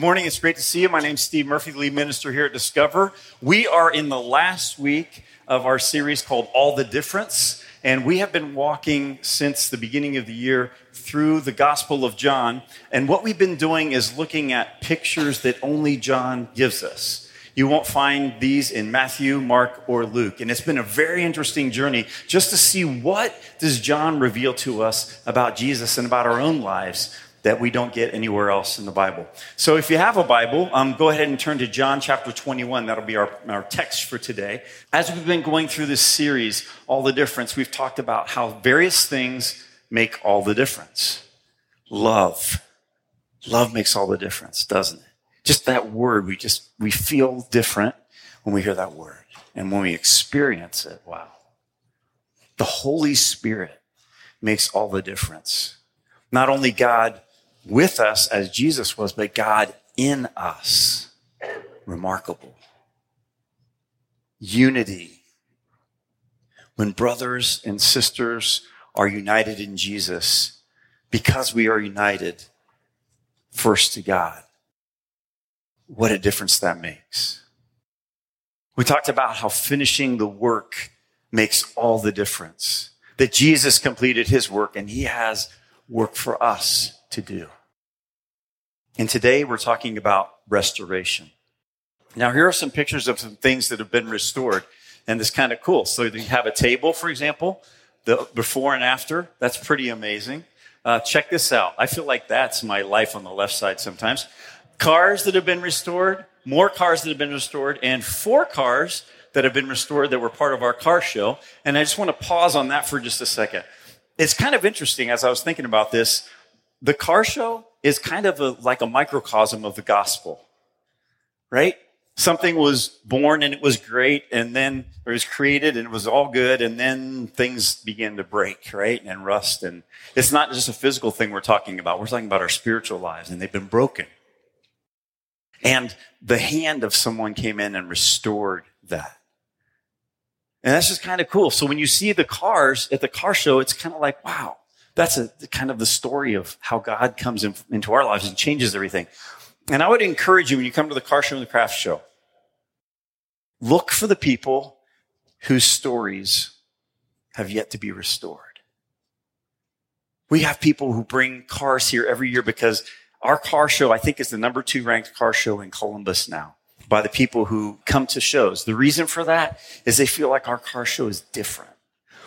Good morning. It's great to see you. My name's Steve Murphy, lead minister here at Discover. We are in the last week of our series called All the Difference. And we have been walking since the beginning of the year through the Gospel of John. And what we've been doing is looking at pictures that only John gives us. You won't find these in Matthew, Mark, or Luke. And it's been a very interesting journey just to see what does John reveal to us about Jesus and about our own lives that we don't get anywhere else in the Bible. So if you have a Bible, um, go ahead and turn to John chapter 21. That'll be our, our text for today. As we've been going through this series, All the Difference, we've talked about how various things make all the difference. Love. Love makes all the difference, doesn't it? Just that word, we just, we feel different when we hear that word. And when we experience it, wow. The Holy Spirit makes all the difference. Not only God with us as Jesus was, but God in us. Remarkable. Unity. When brothers and sisters are united in Jesus, because we are united first to God, what a difference that makes. We talked about how finishing the work makes all the difference. That Jesus completed his work and he has work for us to do. And today we're talking about restoration. Now, here are some pictures of some things that have been restored, and it's kind of cool. So you have a table, for example, the before and after. That's pretty amazing. Uh, check this out. I feel like that's my life on the left side sometimes. Cars that have been restored, more cars that have been restored, and four cars that have been restored that were part of our car show. And I just want to pause on that for just a second. It's kind of interesting as I was thinking about this. The car show is kind of a, like a microcosm of the gospel, right? Something was born and it was great, and then it was created and it was all good, and then things began to break, right? And rust. And it's not just a physical thing we're talking about, we're talking about our spiritual lives, and they've been broken. And the hand of someone came in and restored that. And that's just kind of cool. So when you see the cars at the car show, it's kind of like, wow, that's a kind of the story of how God comes in, into our lives and changes everything. And I would encourage you when you come to the car show and the craft show, look for the people whose stories have yet to be restored. We have people who bring cars here every year because our car show, I think, is the number two ranked car show in Columbus now by the people who come to shows. The reason for that is they feel like our car show is different.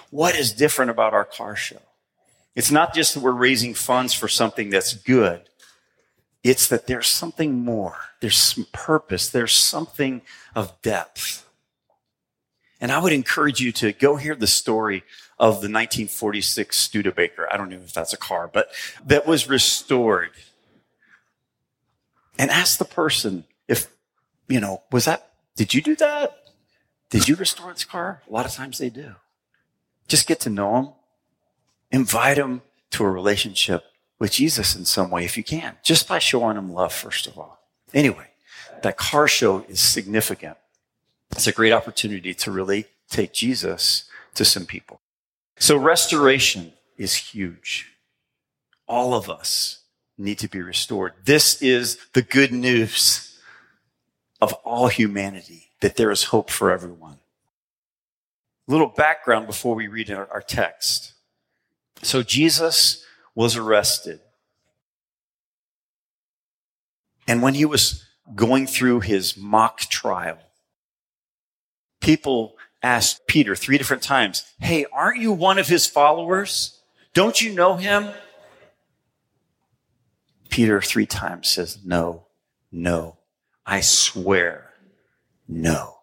What is different about our car show? It's not just that we're raising funds for something that's good. It's that there's something more. There's some purpose. There's something of depth. And I would encourage you to go hear the story of the 1946 Studebaker. I don't know if that's a car, but that was restored. And ask the person if, you know, was that, did you do that? Did you restore this car? A lot of times they do. Just get to know them invite them to a relationship with Jesus in some way if you can, just by showing them love, first of all. Anyway, that car show is significant. It's a great opportunity to really take Jesus to some people. So restoration is huge. All of us need to be restored. This is the good news of all humanity that there is hope for everyone. A little background before we read our, text. So Jesus was arrested. And when he was going through his mock trial, people asked Peter three different times, Hey, aren't you one of his followers? Don't you know him? Peter three times says, No, no, I swear, no.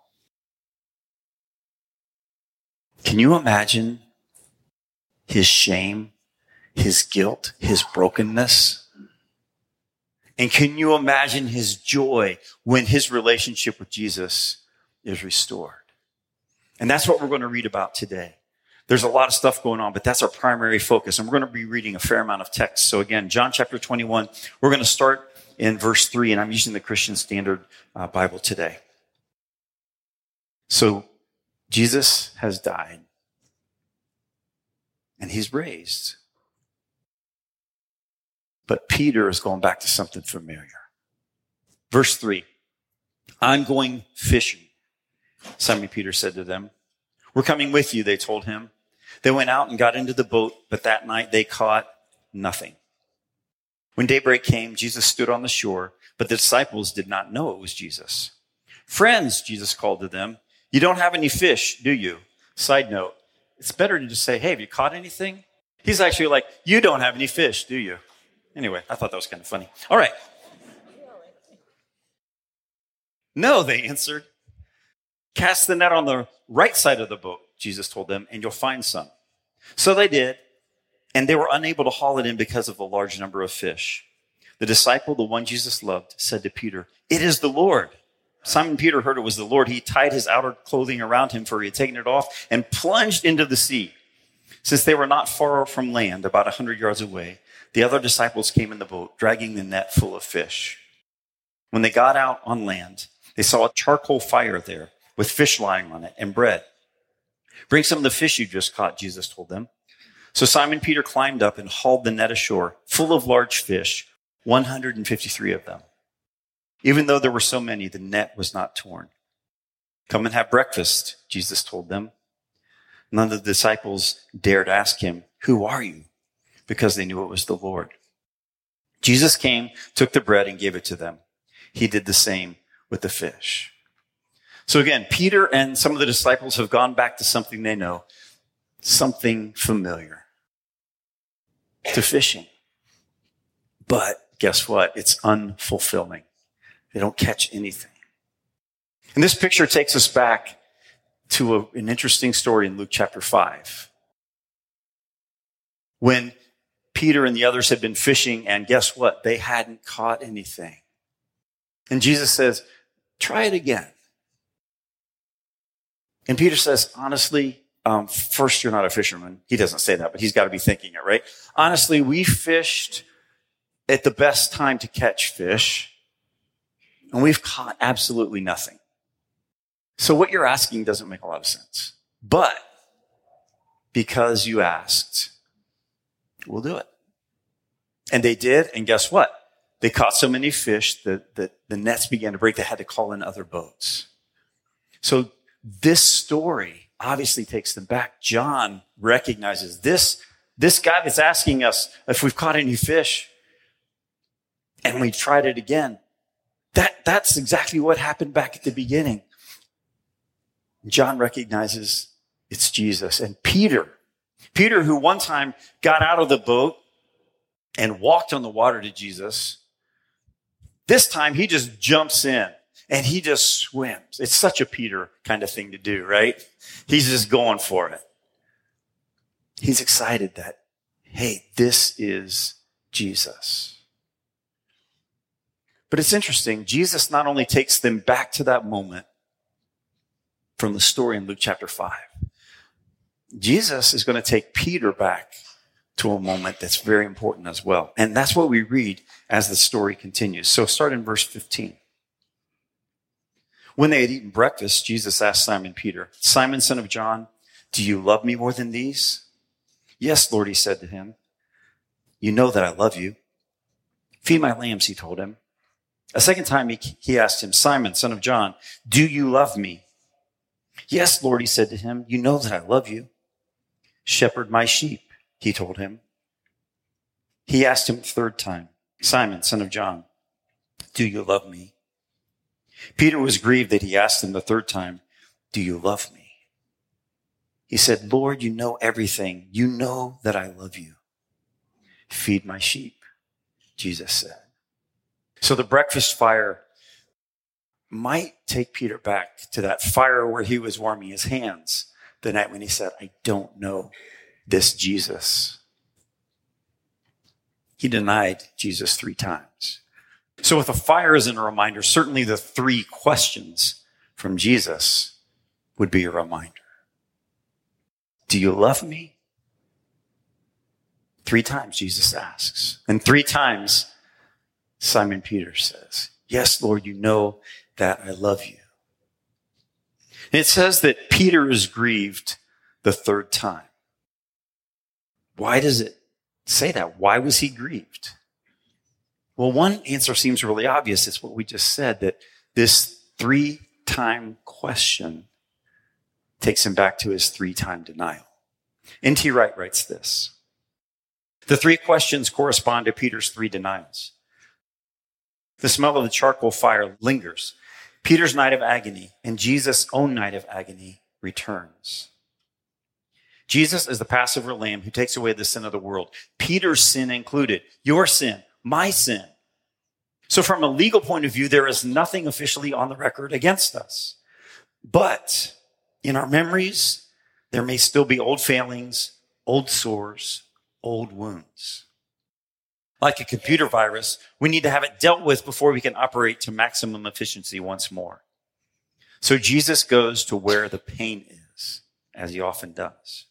Can you imagine his shame, his guilt, his brokenness. And can you imagine his joy when his relationship with Jesus is restored? And that's what we're going to read about today. There's a lot of stuff going on, but that's our primary focus. And we're going to be reading a fair amount of text. So again, John chapter 21, we're going to start in verse 3, and I'm using the Christian Standard uh, Bible today. So Jesus has died and he's raised. But Peter is going back to something familiar. Verse 3 I'm going fishing. Simon Peter said to them, We're coming with you, they told him. They went out and got into the boat, but that night they caught nothing. When daybreak came, Jesus stood on the shore, but the disciples did not know it was Jesus. Friends, Jesus called to them, you don't have any fish, do you? Side note, it's better to just say, hey, have you caught anything? He's actually like, you don't have any fish, do you? Anyway, I thought that was kind of funny. All right. No, they answered. Cast the net on the right side of the boat, Jesus told them, and you'll find some. So they did, and they were unable to haul it in because of the large number of fish. The disciple, the one Jesus loved, said to Peter, It is the Lord. Simon Peter heard it was the Lord. He tied his outer clothing around him, for he had taken it off, and plunged into the sea. Since they were not far from land, about a hundred yards away, the other disciples came in the boat, dragging the net full of fish. When they got out on land, they saw a charcoal fire there with fish lying on it and bread. Bring some of the fish you just caught, Jesus told them. So Simon Peter climbed up and hauled the net ashore, full of large fish, 153 of them. Even though there were so many, the net was not torn. Come and have breakfast, Jesus told them. None of the disciples dared ask him, Who are you? because they knew it was the Lord. Jesus came, took the bread, and gave it to them. He did the same with the fish. So again, Peter and some of the disciples have gone back to something they know, something familiar, to fishing. But guess what? It's unfulfilling. They don't catch anything. And this picture takes us back to a, an interesting story in Luke chapter 5. When Peter and the others had been fishing, and guess what? They hadn't caught anything. And Jesus says, Try it again. And Peter says, Honestly, um, first, you're not a fisherman. He doesn't say that, but he's got to be thinking it, right? Honestly, we fished at the best time to catch fish, and we've caught absolutely nothing. So what you're asking doesn't make a lot of sense. But because you asked, we'll do it. And they did, and guess what? They caught so many fish that, that the nets began to break. They had to call in other boats. So this story obviously takes them back. John recognizes this, this guy that's asking us if we've caught any fish and we tried it again. That, that's exactly what happened back at the beginning. John recognizes it's Jesus. And Peter, Peter, who one time got out of the boat and walked on the water to Jesus, this time he just jumps in and he just swims. It's such a Peter kind of thing to do, right? He's just going for it. He's excited that, hey, this is Jesus. But it's interesting. Jesus not only takes them back to that moment from the story in Luke chapter 5, Jesus is going to take Peter back to a moment that's very important as well. And that's what we read as the story continues. So start in verse 15. When they had eaten breakfast, Jesus asked Simon Peter, Simon, son of John, do you love me more than these? Yes, Lord, he said to him. You know that I love you. Feed my lambs, he told him. A second time he, he asked him, Simon, son of John, do you love me? Yes, Lord, he said to him, you know that I love you. Shepherd my sheep, he told him. He asked him a third time, Simon, son of John, do you love me? Peter was grieved that he asked him the third time, do you love me? He said, Lord, you know everything. You know that I love you. Feed my sheep, Jesus said. So the breakfast fire might take Peter back to that fire where he was warming his hands the night when he said, I don't know this Jesus. He denied Jesus three times. So with a fire as a reminder, certainly the three questions from Jesus would be a reminder. Do you love me? Three times Jesus asks. And three times Simon Peter says, Yes, Lord, you know that I love you. And it says that Peter is grieved the third time. Why does it say that? Why was he grieved? Well, one answer seems really obvious. It's what we just said that this three time question takes him back to his three time denial. N.T. Wright writes this The three questions correspond to Peter's three denials. The smell of the charcoal fire lingers. Peter's night of agony and Jesus' own night of agony returns. Jesus is the Passover lamb who takes away the sin of the world. Peter's sin included, your sin, my sin. So from a legal point of view, there is nothing officially on the record against us. But in our memories, there may still be old failings, old sores, old wounds. Like a computer virus, we need to have it dealt with before we can operate to maximum efficiency once more. So Jesus goes to where the pain is, as he often does.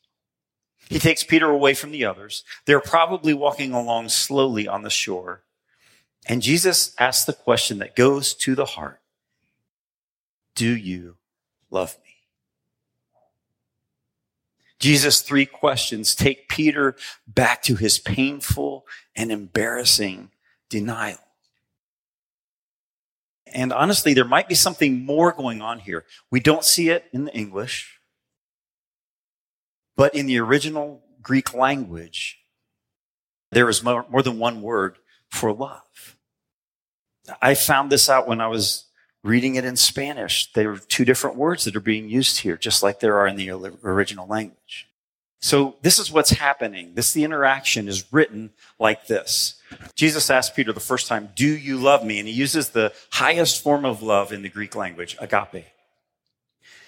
He takes Peter away from the others. They're probably walking along slowly on the shore. And Jesus asks the question that goes to the heart Do you love me? Jesus' three questions take Peter back to his painful and embarrassing denial. And honestly, there might be something more going on here. We don't see it in the English. But in the original Greek language, there is more, more than one word for love. I found this out when I was reading it in Spanish. There are two different words that are being used here, just like there are in the original language. So this is what's happening. This, the interaction is written like this. Jesus asked Peter the first time, do you love me? And he uses the highest form of love in the Greek language, agape.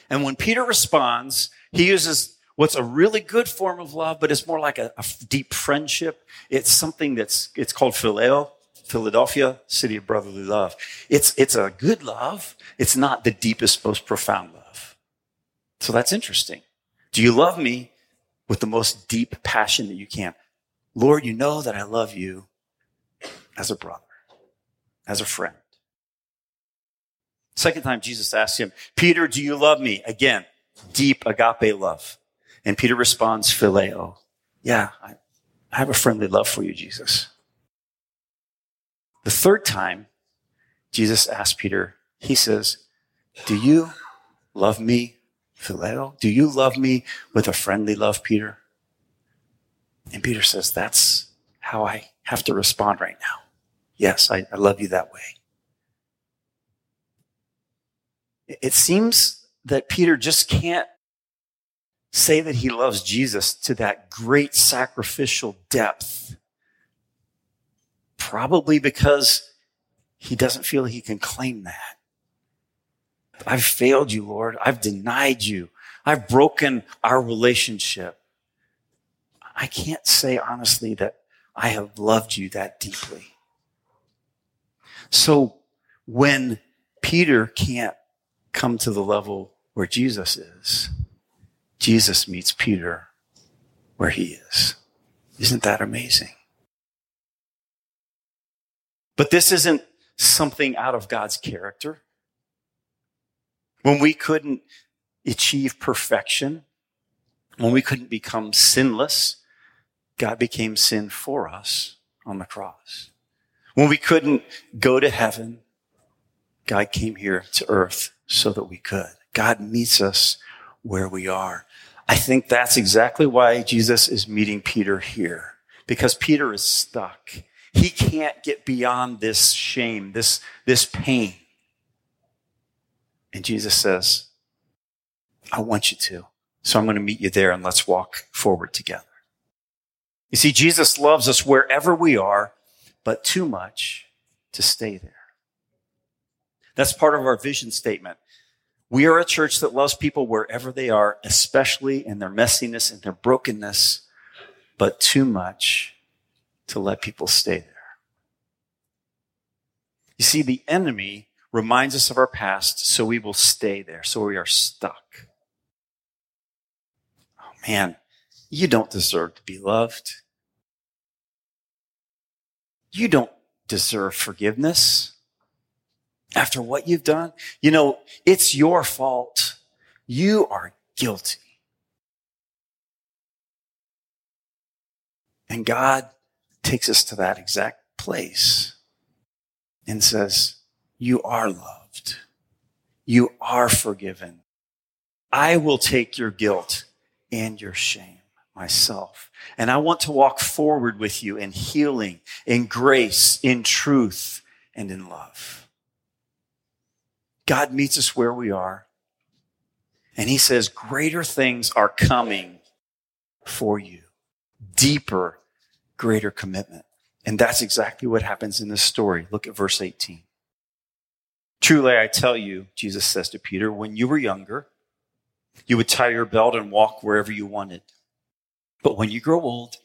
And when Peter responds, he uses what's a really good form of love, but it's more like a, a deep friendship. It's something that's, it's called phileo, Philadelphia, city of brotherly love. It's, it's a good love. It's not the deepest, most profound love. So that's interesting. Do you love me with the most deep passion that you can? Lord, you know that I love you as a brother, as a friend. Second time Jesus asks him, Peter, do you love me? Again, deep agape love. And Peter responds, Phileo. Yeah, I, I have a friendly love for you, Jesus. The third time, Jesus asked Peter, he says, Do you love me, Phileo? Do you love me with a friendly love, Peter? And Peter says, That's how I have to respond right now. Yes, I, I love you that way. It seems that Peter just can't say that he loves Jesus to that great sacrificial depth? Probably because he doesn't feel he can claim that. I've failed you, Lord. I've denied you. I've broken our relationship. I can't say honestly that I have loved you that deeply. So when Peter can't come to the level where Jesus is, Jesus meets Peter where he is. Isn't that amazing? But this isn't something out of God's character. When we couldn't achieve perfection, when we couldn't become sinless, God became sin for us on the cross. When we couldn't go to heaven, God came here to earth so that we could. God meets us where we are. I think that's exactly why Jesus is meeting Peter here, because Peter is stuck. He can't get beyond this shame, this, this pain. And Jesus says, I want you to. So I'm going to meet you there and let's walk forward together. You see, Jesus loves us wherever we are, but too much to stay there. That's part of our vision statement. We are a church that loves people wherever they are, especially in their messiness and their brokenness, but too much to let people stay there. You see, the enemy reminds us of our past, so we will stay there, so we are stuck. Oh man, you don't deserve to be loved. You don't deserve forgiveness after what you've done, you know, it's your fault. You are guilty. And God takes us to that exact place and says, You are loved. You are forgiven. I will take your guilt and your shame myself. And I want to walk forward with you in healing, in grace, in truth, and in love. God meets us where we are. And he says, greater things are coming for you. Deeper, greater commitment. And that's exactly what happens in this story. Look at verse 18. Truly, I tell you, Jesus says to Peter, when you were younger, you would tie your belt and walk wherever you wanted. But when you grow old,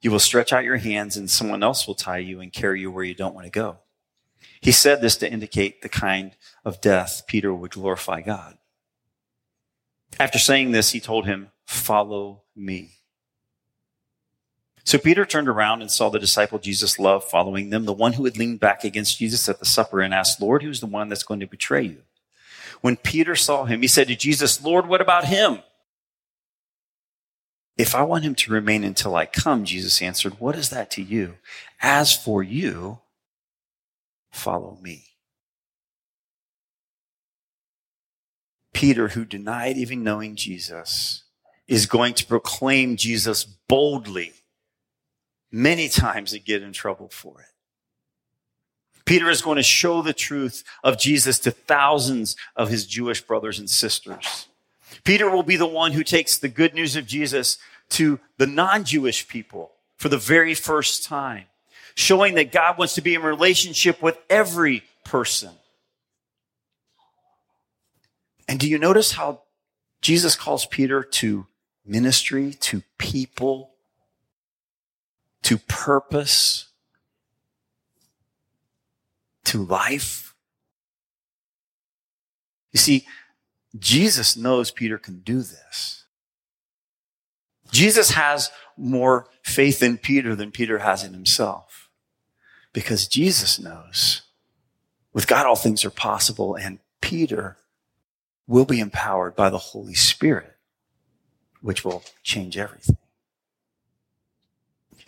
you will stretch out your hands and someone else will tie you and carry you where you don't want to go. He said this to indicate the kind of death Peter would glorify God. After saying this, he told him, Follow me. So Peter turned around and saw the disciple Jesus loved following them, the one who had leaned back against Jesus at the supper and asked, Lord, who's the one that's going to betray you? When Peter saw him, he said to Jesus, Lord, what about him? If I want him to remain until I come, Jesus answered, What is that to you? As for you, follow me. Peter, who denied even knowing Jesus, is going to proclaim Jesus boldly many times and get in trouble for it. Peter is going to show the truth of Jesus to thousands of his Jewish brothers and sisters. Peter will be the one who takes the good news of Jesus to the non Jewish people for the very first time, showing that God wants to be in relationship with every person. And do you notice how Jesus calls Peter to ministry, to people, to purpose, to life? You see, Jesus knows Peter can do this. Jesus has more faith in Peter than Peter has in himself because Jesus knows with God all things are possible and Peter will be empowered by the Holy Spirit, which will change everything.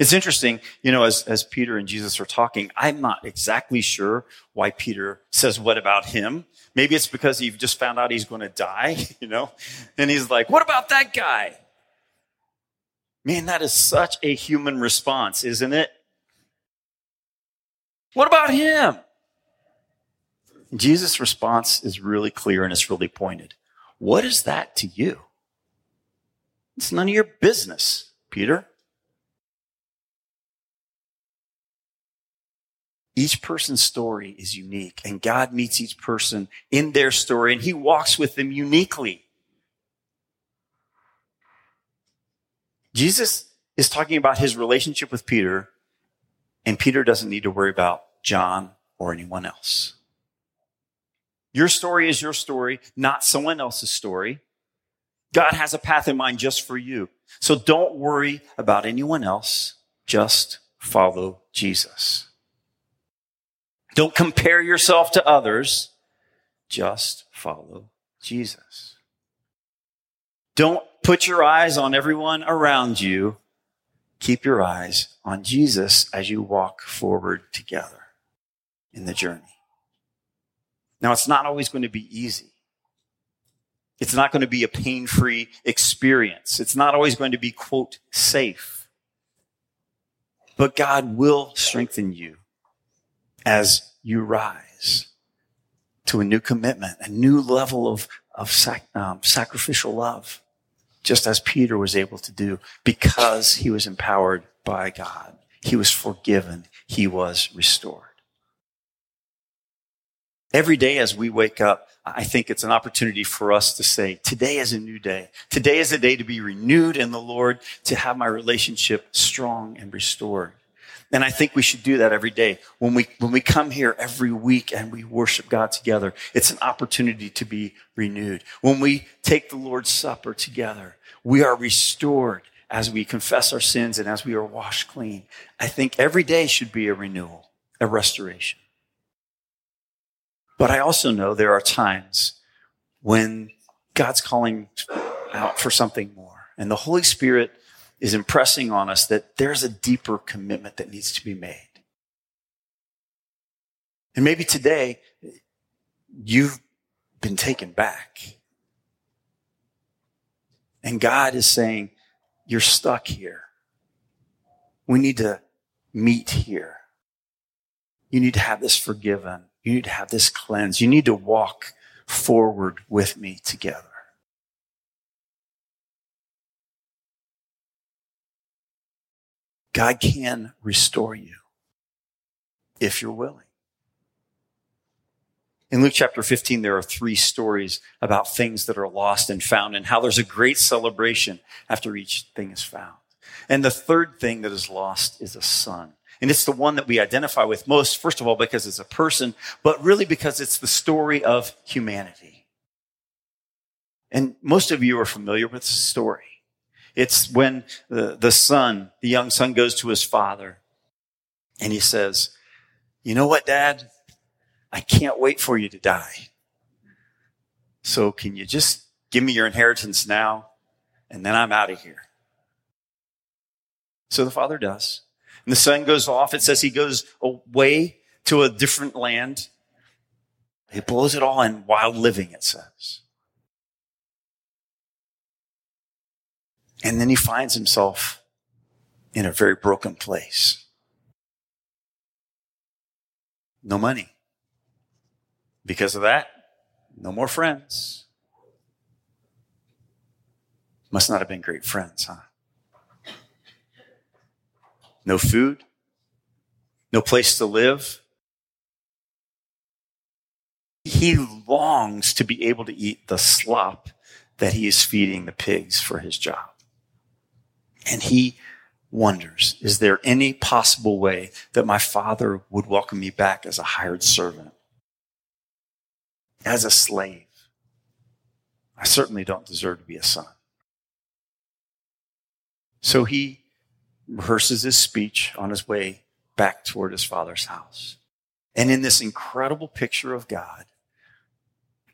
It's interesting, you know, as, as Peter and Jesus are talking, I'm not exactly sure why Peter says what about him. Maybe it's because he just found out he's going to die, you know, and he's like, what about that guy? Man, that is such a human response, isn't it? What about him? Jesus' response is really clear and it's really pointed. What is that to you? It's none of your business, Peter. Each person's story is unique and God meets each person in their story and he walks with them uniquely. Jesus is talking about his relationship with Peter, and Peter doesn't need to worry about John or anyone else. Your story is your story, not someone else's story. God has a path in mind just for you. So don't worry about anyone else. Just follow Jesus. Don't compare yourself to others. Just follow Jesus. Don't put your eyes on everyone around you. Keep your eyes on Jesus as you walk forward together in the journey. Now, it's not always going to be easy. It's not going to be a pain free experience. It's not always going to be, quote, safe. But God will strengthen you as you rise to a new commitment, a new level of, of sac, um, sacrificial love just as Peter was able to do because he was empowered by God. He was forgiven. He was restored. Every day as we wake up, I think it's an opportunity for us to say, today is a new day. Today is a day to be renewed in the Lord, to have my relationship strong and restored. And I think we should do that every day. When we, when we come here every week and we worship God together, it's an opportunity to be renewed. When we take the Lord's Supper together, we are restored as we confess our sins and as we are washed clean. I think every day should be a renewal, a restoration. But I also know there are times when God's calling out for something more. And the Holy Spirit is impressing on us that there's a deeper commitment that needs to be made. And maybe today you've been taken back. And God is saying, you're stuck here. We need to meet here. You need to have this forgiven. You need to have this cleansed. You need to walk forward with me together. God can restore you if you're willing. In Luke chapter 15, there are three stories about things that are lost and found and how there's a great celebration after each thing is found. And the third thing that is lost is a son. And it's the one that we identify with most, first of all, because it's a person, but really because it's the story of humanity. And most of you are familiar with the story. It's when the, the son, the young son goes to his father and he says, you know what, dad? I can't wait for you to die. So can you just give me your inheritance now? And then I'm out of here. So the father does. And the son goes off. It says he goes away to a different land. He blows it all in wild living, it says. And then he finds himself in a very broken place. No money. Because of that, no more friends. Must not have been great friends, huh? no food, no place to live. He longs to be able to eat the slop that he is feeding the pigs for his job. And he wonders, is there any possible way that my father would welcome me back as a hired servant? As a slave? I certainly don't deserve to be a son. So he rehearses his speech on his way back toward his father's house. And in this incredible picture of God,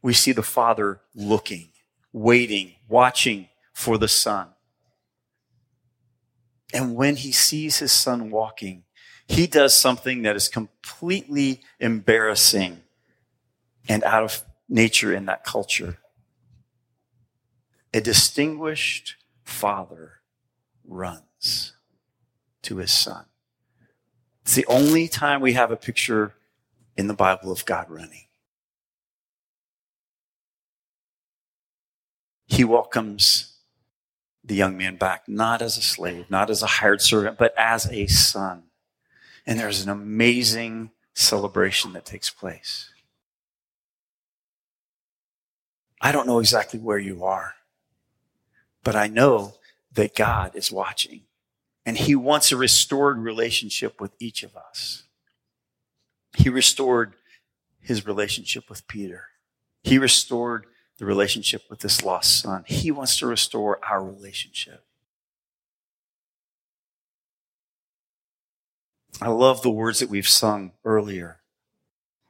we see the father looking, waiting, watching for the son. And when he sees his son walking, he does something that is completely embarrassing and out of nature in that culture. A distinguished father runs to his son. It's the only time we have a picture in the Bible of God running. He welcomes the young man back, not as a slave, not as a hired servant, but as a son. And there's an amazing celebration that takes place. I don't know exactly where you are, but I know that God is watching. And he wants a restored relationship with each of us. He restored his relationship with Peter. He restored the relationship with this lost son. He wants to restore our relationship. I love the words that we've sung earlier.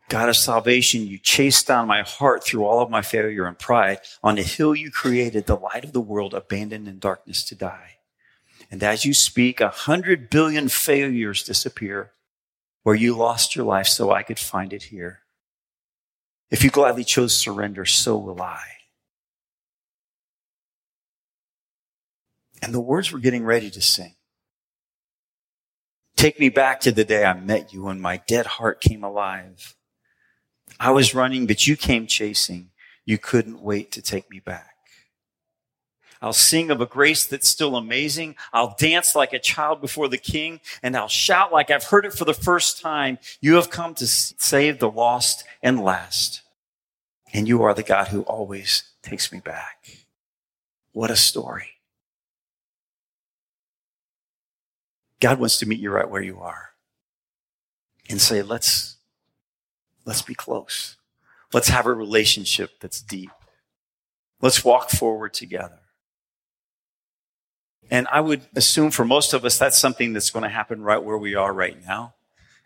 God of salvation, you chased down my heart through all of my failure and pride. On the hill you created, the light of the world, abandoned in darkness to die. And as you speak, a hundred billion failures disappear where you lost your life so I could find it here. If you gladly chose surrender, so will I. And the words we're getting ready to sing. Take me back to the day I met you when my dead heart came alive. I was running, but you came chasing. You couldn't wait to take me back. I'll sing of a grace that's still amazing. I'll dance like a child before the king and I'll shout like I've heard it for the first time. You have come to save the lost and last. And you are the God who always takes me back. What a story. God wants to meet you right where you are and say, let's, let's be close. Let's have a relationship that's deep. Let's walk forward together. And I would assume for most of us, that's something that's going to happen right where we are right now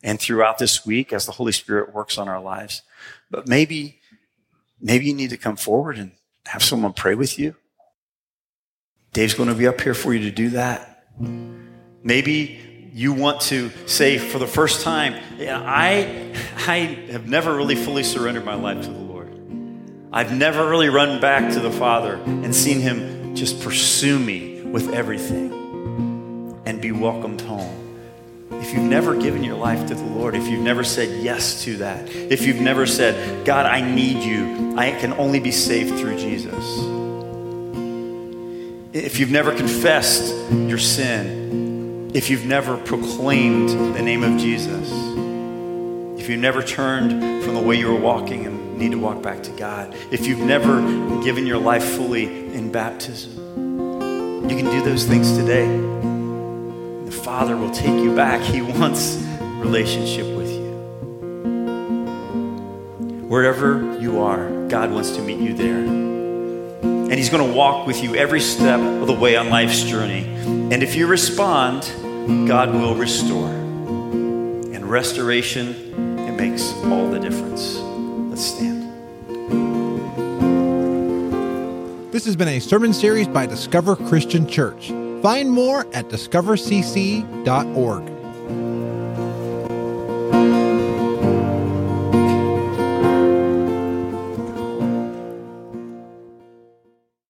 and throughout this week as the Holy Spirit works on our lives. But maybe, maybe you need to come forward and have someone pray with you. Dave's going to be up here for you to do that. Maybe you want to say for the first time, I, I have never really fully surrendered my life to the Lord. I've never really run back to the Father and seen Him just pursue me with everything and be welcomed home. If you've never given your life to the Lord, if you've never said yes to that, if you've never said, God, I need you, I can only be saved through Jesus. If you've never confessed your sin, if you've never proclaimed the name of Jesus, if you've never turned from the way you were walking and need to walk back to God, if you've never given your life fully in baptism, you can do those things today. The Father will take you back. He wants relationship with you. Wherever you are, God wants to meet you there. And He's going to walk with you every step of the way on life's journey. And if you respond, God will restore. And restoration, it makes all the difference. Let's stand. This has been a sermon series by Discover Christian Church. Find more at discovercc.org.